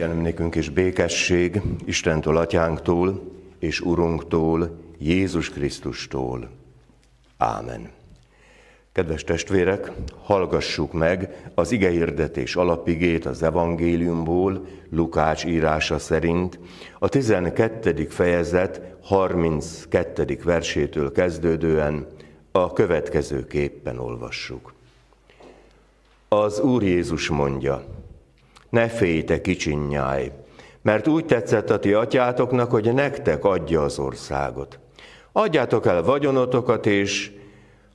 Kegyelem nékünk és békesség Istentől, Atyánktól és Urunktól, Jézus Krisztustól. Ámen. Kedves testvérek, hallgassuk meg az igehirdetés alapigét az evangéliumból, Lukács írása szerint, a 12. fejezet 32. versétől kezdődően a következőképpen olvassuk. Az Úr Jézus mondja, ne félj, te kicsinyáj, mert úgy tetszett a ti atyátoknak, hogy nektek adja az országot. Adjátok el vagyonotokat, és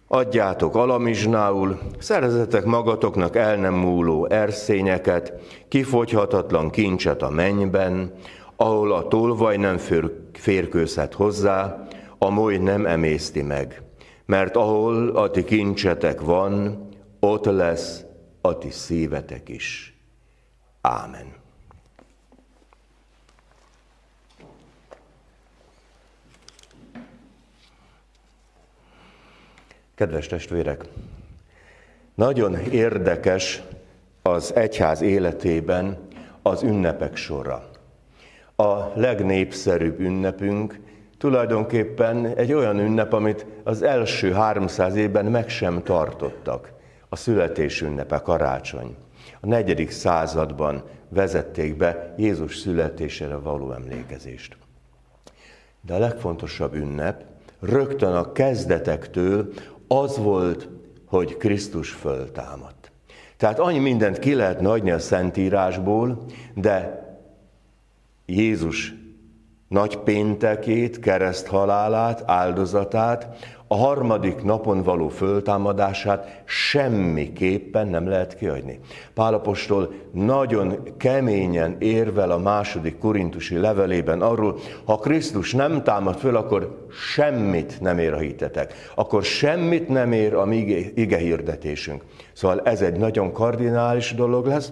adjátok alamizsnául, szerezetek magatoknak el nem múló erszényeket, kifogyhatatlan kincset a mennyben, ahol a tolvaj nem férkőzhet hozzá, a moly nem emészti meg. Mert ahol a ti kincsetek van, ott lesz a ti szívetek is. Ámen. Kedves testvérek, nagyon érdekes az egyház életében az ünnepek sora. A legnépszerűbb ünnepünk tulajdonképpen egy olyan ünnep, amit az első 300 évben meg sem tartottak. A születés ünnepe, karácsony a negyedik században vezették be Jézus születésére való emlékezést. De a legfontosabb ünnep rögtön a kezdetektől az volt, hogy Krisztus föltámadt. Tehát annyi mindent ki lehet adni a Szentírásból, de Jézus nagy péntekét, kereszthalálát, áldozatát, a harmadik napon való föltámadását semmiképpen nem lehet kiadni. Pálapostól nagyon keményen érvel a második korintusi levelében arról, ha Krisztus nem támad föl, akkor semmit nem ér a hitetek. Akkor semmit nem ér a mi ige hirdetésünk. Szóval ez egy nagyon kardinális dolog lesz.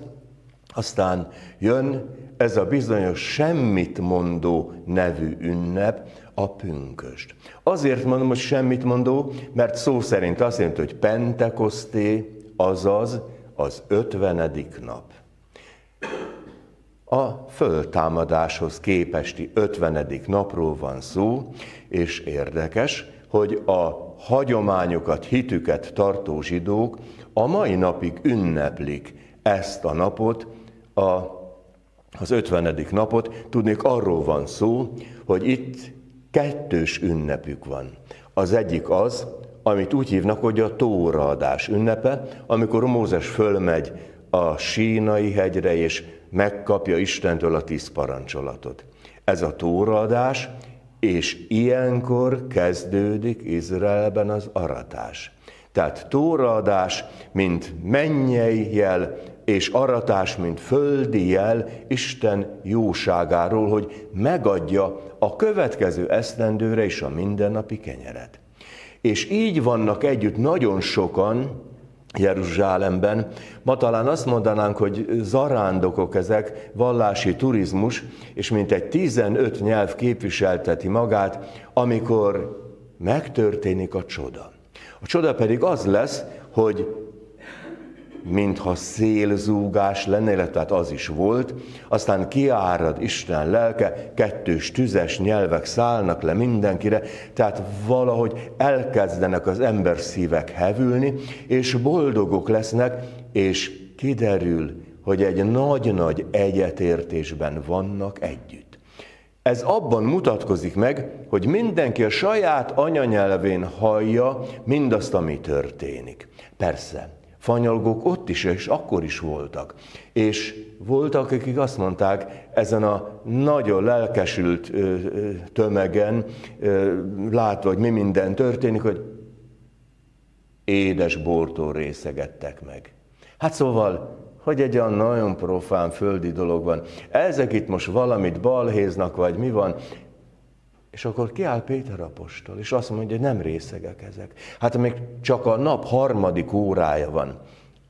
Aztán jön ez a bizonyos semmit mondó nevű ünnep, a pünköst. Azért mondom, hogy semmit mondó, mert szó szerint azt jelenti, hogy Pentekoszté, azaz az ötvenedik nap. A föltámadáshoz képesti ötvenedik napról van szó, és érdekes, hogy a hagyományokat, hitüket tartó zsidók a mai napig ünneplik ezt a napot, a, az ötvenedik napot. Tudnék, arról van szó, hogy itt kettős ünnepük van. Az egyik az, amit úgy hívnak, hogy a tóraadás ünnepe, amikor Mózes fölmegy a sínai hegyre, és megkapja Istentől a tíz parancsolatot. Ez a tóraadás, és ilyenkor kezdődik Izraelben az aratás. Tehát tóraadás, mint mennyei jel, és aratás, mint földi jel Isten jóságáról, hogy megadja a következő esztendőre is a mindennapi kenyeret. És így vannak együtt nagyon sokan Jeruzsálemben. Ma talán azt mondanánk, hogy zarándokok ezek, vallási turizmus, és mintegy 15 nyelv képviselteti magát, amikor megtörténik a csoda. A csoda pedig az lesz, hogy mintha szélzúgás lenne, illetve hát az is volt, aztán kiárad Isten lelke, kettős tüzes nyelvek szállnak le mindenkire, tehát valahogy elkezdenek az ember szívek hevülni, és boldogok lesznek, és kiderül, hogy egy nagy-nagy egyetértésben vannak együtt. Ez abban mutatkozik meg, hogy mindenki a saját anyanyelvén hallja mindazt, ami történik. Persze, fanyalgók ott is, és akkor is voltak. És voltak, akik azt mondták, ezen a nagyon lelkesült tömegen, látva, hogy mi minden történik, hogy édes bortól részegettek meg. Hát szóval, hogy egy olyan nagyon profán földi dolog van. Ezek itt most valamit balhéznak, vagy mi van, és akkor kiáll Péter apostol, és azt mondja, hogy nem részegek ezek. Hát még csak a nap harmadik órája van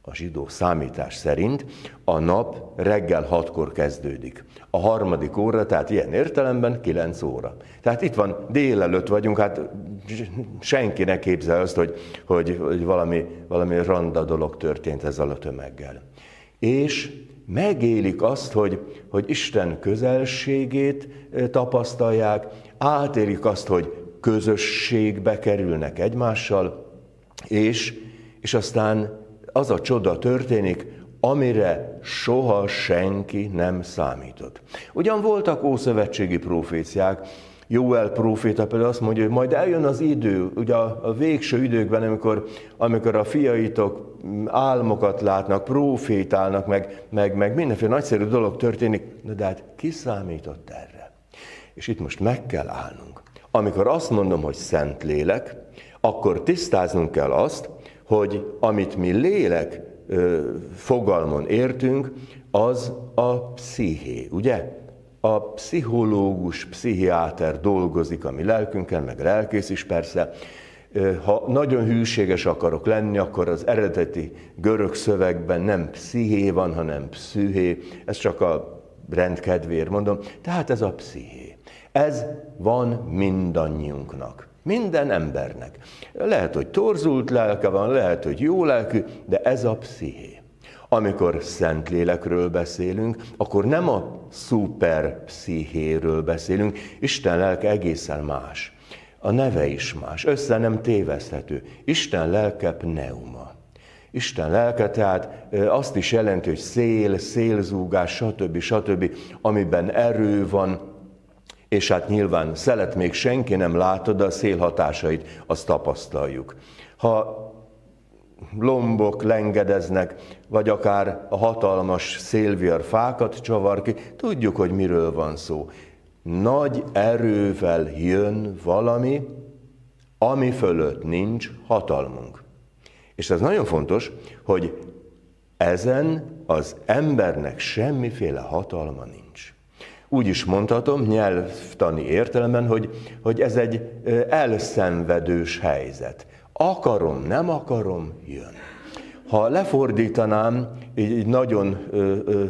a zsidó számítás szerint, a nap reggel hatkor kezdődik. A harmadik óra, tehát ilyen értelemben kilenc óra. Tehát itt van, délelőtt vagyunk, hát senki ne képzel azt, hogy, hogy, hogy valami, valami randa dolog történt ezzel a tömeggel. És megélik azt, hogy, hogy Isten közelségét tapasztalják, átélik azt, hogy közösségbe kerülnek egymással, és, és aztán az a csoda történik, amire soha senki nem számított. Ugyan voltak ószövetségi proféciák, Jóel próféta például azt mondja, hogy majd eljön az idő, ugye a, a végső időkben, amikor, amikor a fiaitok álmokat látnak, profétálnak, meg, meg, meg mindenféle nagyszerű dolog történik, de hát ki számított erre? És itt most meg kell állnunk. Amikor azt mondom, hogy szent lélek, akkor tisztáznunk kell azt, hogy amit mi lélek fogalmon értünk, az a psziché, ugye? A pszichológus, pszichiáter dolgozik a mi lelkünkkel, meg lelkész is persze. Ha nagyon hűséges akarok lenni, akkor az eredeti görög szövegben nem psziché van, hanem pszühé. Ez csak a rendkedvéért mondom. Tehát ez a psziché. Ez van mindannyiunknak. Minden embernek. Lehet, hogy torzult lelke van, lehet, hogy jó lelkű, de ez a psziché. Amikor Szentlélekről beszélünk, akkor nem a szuper pszichéről beszélünk, Isten lelke egészen más. A neve is más, össze nem téveszthető. Isten lelke pneuma. Isten lelke tehát azt is jelenti, hogy szél, szélzúgás, stb. stb., amiben erő van, és hát nyilván szelet még senki nem látod, de a szél hatásait azt tapasztaljuk. Ha lombok lengedeznek, vagy akár a hatalmas szélviar fákat csavar ki, tudjuk, hogy miről van szó. Nagy erővel jön valami, ami fölött nincs hatalmunk. És ez nagyon fontos, hogy ezen az embernek semmiféle hatalma nincs úgy is mondhatom, nyelvtani értelemben, hogy, hogy ez egy elszenvedős helyzet. Akarom, nem akarom, jön. Ha lefordítanám így, így nagyon ö, ö,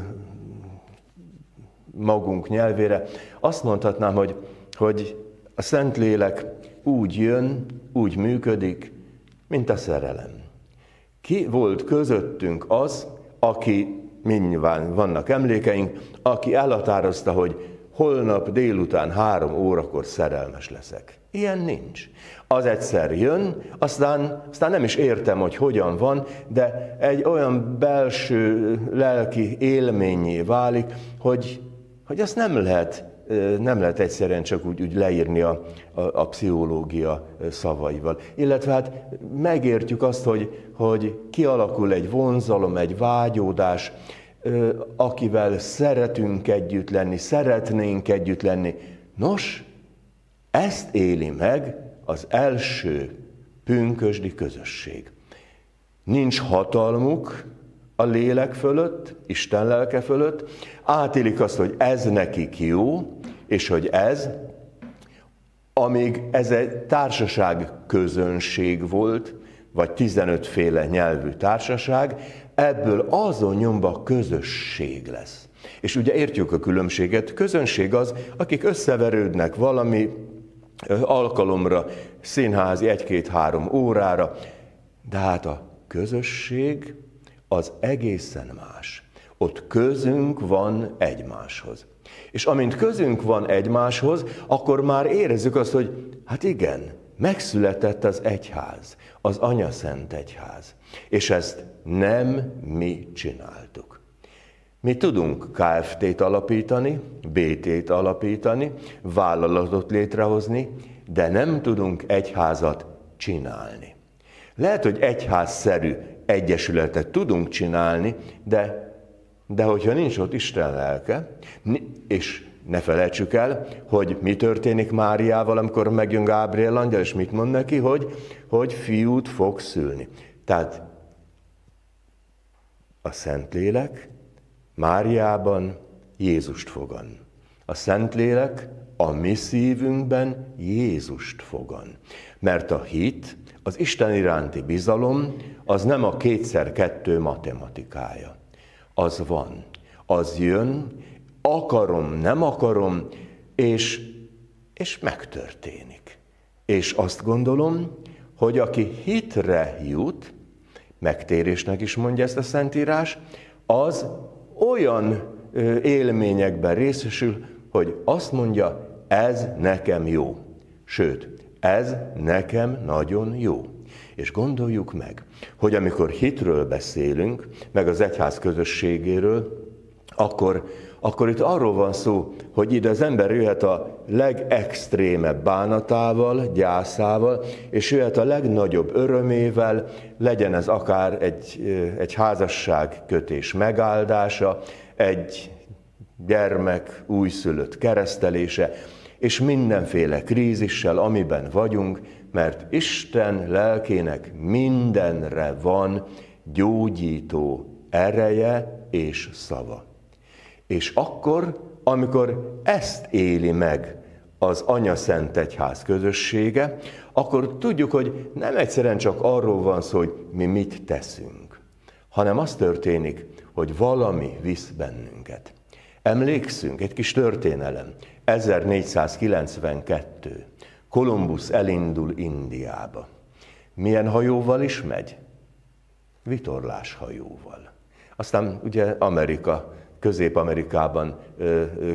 magunk nyelvére, azt mondhatnám, hogy, hogy a Szentlélek úgy jön, úgy működik, mint a szerelem. Ki volt közöttünk az, aki mindnyilván vannak emlékeink, aki elhatározta, hogy holnap délután három órakor szerelmes leszek. Ilyen nincs. Az egyszer jön, aztán, aztán nem is értem, hogy hogyan van, de egy olyan belső lelki élményé válik, hogy, hogy azt nem lehet, nem lehet egyszerűen csak úgy, úgy leírni a, a, a pszichológia szavaival. Illetve hát megértjük azt, hogy, hogy kialakul egy vonzalom, egy vágyódás, akivel szeretünk együtt lenni, szeretnénk együtt lenni. Nos, ezt éli meg az első pünkösdi közösség. Nincs hatalmuk a lélek fölött, Isten lelke fölött, átélik azt, hogy ez nekik jó, és hogy ez, amíg ez egy társaság közönség volt, vagy 15 féle nyelvű társaság, ebből azon nyomba közösség lesz. És ugye értjük a különbséget, közönség az, akik összeverődnek valami alkalomra, színházi egy-két-három órára, de hát a közösség az egészen más. Ott közünk van egymáshoz. És amint közünk van egymáshoz, akkor már érezzük azt, hogy hát igen, megszületett az egyház, az Anya Szent Egyház. És ezt nem mi csináltuk. Mi tudunk KFT-t alapítani, BT-t alapítani, vállalatot létrehozni, de nem tudunk egyházat csinálni. Lehet, hogy egyházszerű egyesületet tudunk csinálni, de, de hogyha nincs ott Isten lelke, és ne felejtsük el, hogy mi történik Máriával, amikor megjön Gábriel angyal, és mit mond neki, hogy, hogy fiút fog szülni. Tehát a Szentlélek Máriában Jézust fogan. A Szentlélek a mi szívünkben Jézust fogan. Mert a hit, az Isten iránti bizalom, az nem a kétszer-kettő matematikája. Az van, az jön, akarom, nem akarom, és, és megtörténik. És azt gondolom, hogy aki hitre jut, megtérésnek is mondja ezt a Szentírás, az olyan élményekben részesül, hogy azt mondja, ez nekem jó. Sőt, ez nekem nagyon jó. És gondoljuk meg, hogy amikor hitről beszélünk, meg az egyház közösségéről, akkor, akkor itt arról van szó, hogy ide az ember jöhet a legextrémebb bánatával, gyászával, és jöhet a legnagyobb örömével, legyen ez akár egy, egy házasság kötés megáldása, egy gyermek újszülött keresztelése, és mindenféle krízissel, amiben vagyunk, mert Isten lelkének mindenre van gyógyító ereje és szava. És akkor, amikor ezt éli meg az Anya Szent Egyház közössége, akkor tudjuk, hogy nem egyszerűen csak arról van szó, hogy mi mit teszünk, hanem az történik, hogy valami visz bennünket. Emlékszünk, egy kis történelem, 1492. Kolumbusz elindul Indiába. Milyen hajóval is megy? Vitorlás hajóval. Aztán ugye Amerika, Közép-Amerikában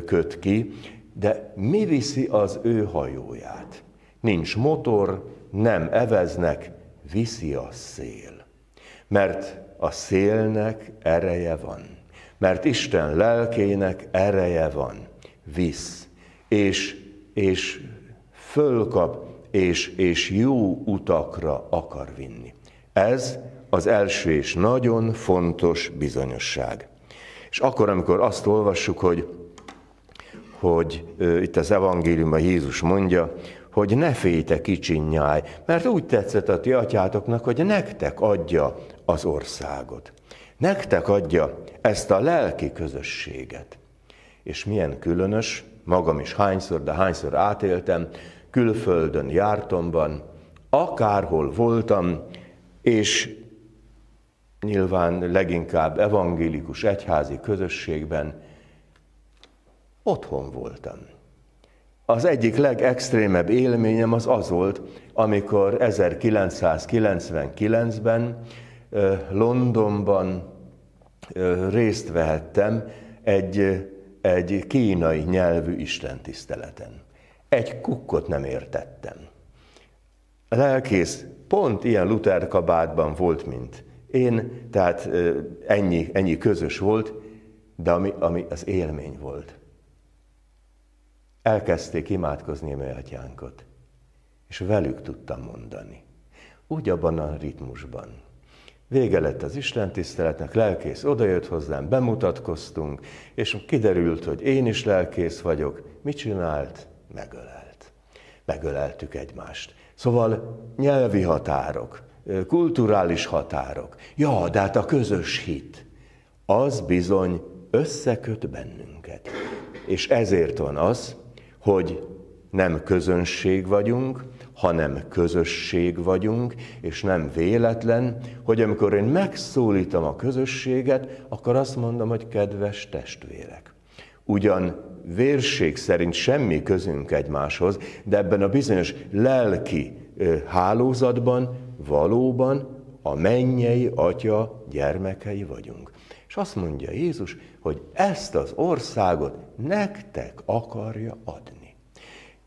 köt ki, de mi viszi az ő hajóját? Nincs motor, nem eveznek, viszi a szél. Mert a szélnek ereje van. Mert Isten lelkének ereje van. Visz. És, és fölkap, és, és jó utakra akar vinni. Ez az első és nagyon fontos bizonyosság. És akkor, amikor azt olvassuk, hogy, hogy itt az evangéliumban Jézus mondja, hogy ne féljetek kicsinyáj, mert úgy tetszett a ti atyátoknak, hogy nektek adja az országot. Nektek adja ezt a lelki közösséget. És milyen különös, magam is hányszor, de hányszor átéltem, külföldön jártomban, akárhol voltam, és nyilván leginkább evangélikus egyházi közösségben otthon voltam. Az egyik legextrémebb élményem az az volt, amikor 1999-ben Londonban részt vehettem egy, egy kínai nyelvű istentiszteleten. Egy kukkot nem értettem. A lelkész pont ilyen Luther kabátban volt, mint én, tehát ennyi, ennyi közös volt, de ami, ami az élmény volt. Elkezdték imádkozni a mi és velük tudtam mondani. Úgy abban a ritmusban. Vége lett az Isten tiszteletnek, lelkész odajött hozzám, bemutatkoztunk, és kiderült, hogy én is lelkész vagyok. Mit csinált? Megölelt. Megöleltük egymást. Szóval nyelvi határok, kulturális határok. Ja, de hát a közös hit, az bizony összeköt bennünket. És ezért van az, hogy nem közönség vagyunk, hanem közösség vagyunk, és nem véletlen, hogy amikor én megszólítom a közösséget, akkor azt mondom, hogy kedves testvérek. Ugyan vérség szerint semmi közünk egymáshoz, de ebben a bizonyos lelki hálózatban valóban a mennyei atya gyermekei vagyunk. És azt mondja Jézus, hogy ezt az országot nektek akarja adni.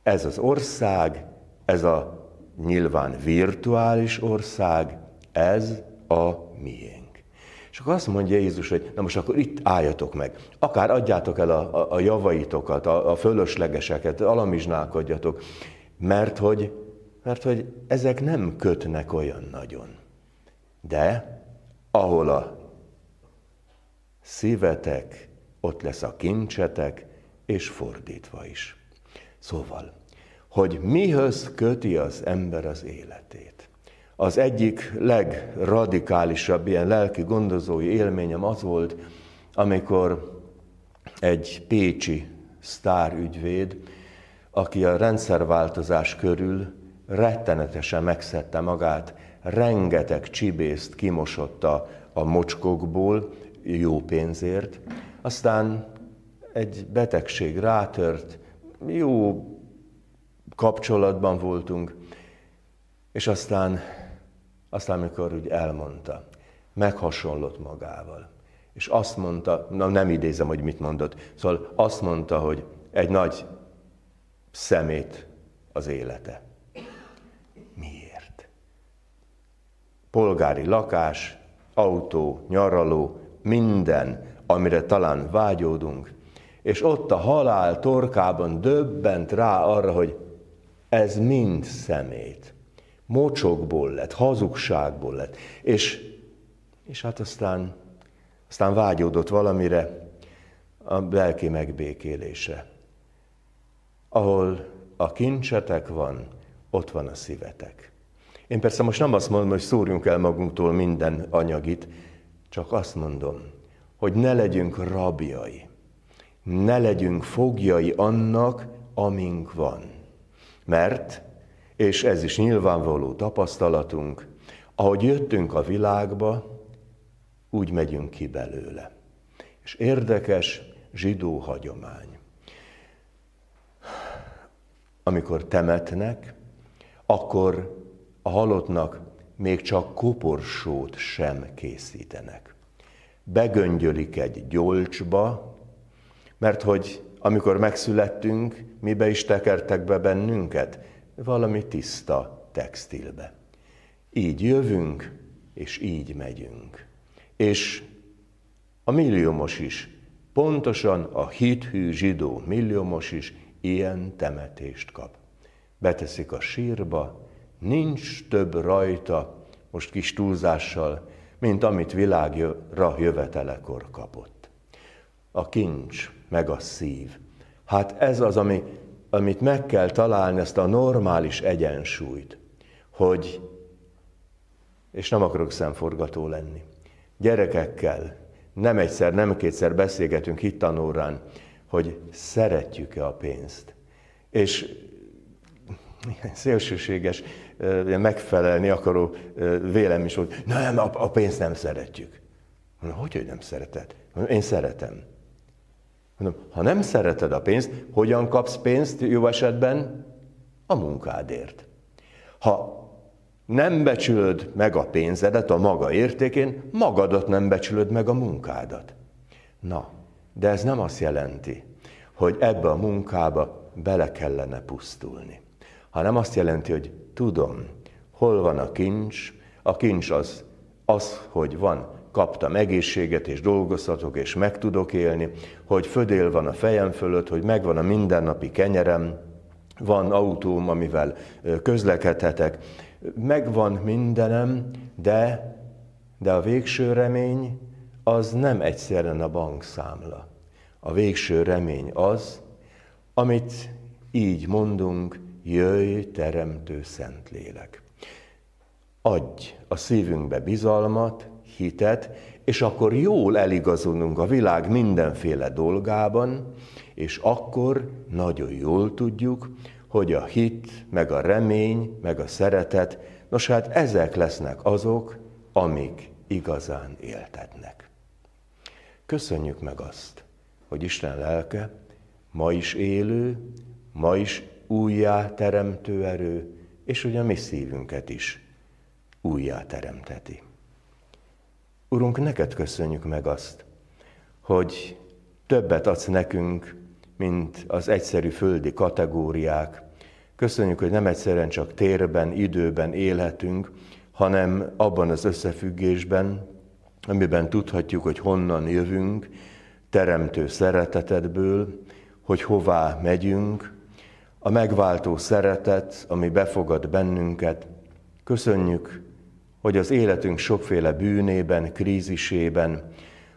Ez az ország, ez a nyilván virtuális ország, ez a miénk. És akkor azt mondja Jézus, hogy na most akkor itt álljatok meg. Akár adjátok el a, a, a javaitokat, a, a fölöslegeseket, alamizsnálkodjatok, mert hogy, mert hogy ezek nem kötnek olyan nagyon. De ahol a szívetek, ott lesz a kincsetek, és fordítva is. Szóval, hogy mihöz köti az ember az életét. Az egyik legradikálisabb ilyen lelki gondozói élményem az volt, amikor egy pécsi sztárügyvéd, aki a rendszerváltozás körül rettenetesen megszedte magát, rengeteg csibészt kimosott a, mocskokból, jó pénzért, aztán egy betegség rátört, jó kapcsolatban voltunk, és aztán, aztán amikor úgy elmondta, meghasonlott magával. És azt mondta, na nem idézem, hogy mit mondott, szóval azt mondta, hogy egy nagy szemét az élete. Polgári lakás, autó, nyaraló, minden, amire talán vágyódunk, és ott a halál torkában döbbent rá arra, hogy ez mind szemét. Mocsokból lett, hazugságból lett. És, és hát aztán, aztán vágyódott valamire, a lelki megbékélésre. Ahol a kincsetek van, ott van a szívetek. Én persze most nem azt mondom, hogy szúrjunk el magunktól minden anyagit, csak azt mondom, hogy ne legyünk rabjai, ne legyünk fogjai annak, amink van. Mert, és ez is nyilvánvaló tapasztalatunk, ahogy jöttünk a világba, úgy megyünk ki belőle. És érdekes zsidó hagyomány. Amikor temetnek, akkor a halottnak még csak koporsót sem készítenek. Begöngyölik egy gyolcsba, mert hogy amikor megszülettünk, mibe is tekertek be bennünket? Valami tiszta textilbe. Így jövünk, és így megyünk. És a milliómos is, pontosan a hithű zsidó milliómos is ilyen temetést kap. Beteszik a sírba, nincs több rajta, most kis túlzással, mint amit világra jövetelekor kapott. A kincs, meg a szív. Hát ez az, ami, amit meg kell találni, ezt a normális egyensúlyt, hogy, és nem akarok szemforgató lenni, gyerekekkel nem egyszer, nem kétszer beszélgetünk hittanórán, hogy szeretjük-e a pénzt. És szélsőséges, megfelelni akaró vélem is, hogy nem, a pénzt nem szeretjük. Mondom, hogy, hogy nem szereted? Mondom, én szeretem. Mondom, ha nem szereted a pénzt, hogyan kapsz pénzt jó esetben? A munkádért. Ha nem becsülöd meg a pénzedet a maga értékén, magadat nem becsülöd meg a munkádat. Na, de ez nem azt jelenti, hogy ebbe a munkába bele kellene pusztulni, hanem azt jelenti, hogy tudom, hol van a kincs, a kincs az, az, hogy van kaptam egészséget, és dolgozhatok, és meg tudok élni, hogy födél van a fejem fölött, hogy megvan a mindennapi kenyerem, van autóm, amivel közlekedhetek, megvan mindenem, de, de a végső remény az nem egyszerűen a bankszámla. A végső remény az, amit így mondunk, jöjj, teremtő Szentlélek. Adj a szívünkbe bizalmat, hitet, és akkor jól eligazolunk a világ mindenféle dolgában, és akkor nagyon jól tudjuk, hogy a hit, meg a remény, meg a szeretet, nos hát ezek lesznek azok, amik igazán éltetnek. Köszönjük meg azt, hogy Isten lelke ma is élő, ma is újjá teremtő erő, és hogy a mi szívünket is újjá teremteti. Urunk, neked köszönjük meg azt, hogy többet adsz nekünk, mint az egyszerű földi kategóriák. Köszönjük, hogy nem egyszerűen csak térben, időben élhetünk, hanem abban az összefüggésben, amiben tudhatjuk, hogy honnan jövünk, teremtő szeretetedből, hogy hová megyünk, a megváltó szeretet, ami befogad bennünket. Köszönjük, hogy az életünk sokféle bűnében, krízisében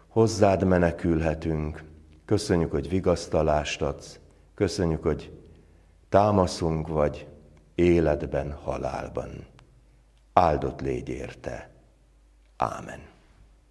hozzád menekülhetünk. Köszönjük, hogy vigasztalást adsz. Köszönjük, hogy támaszunk vagy életben, halálban. Áldott légy érte. Ámen.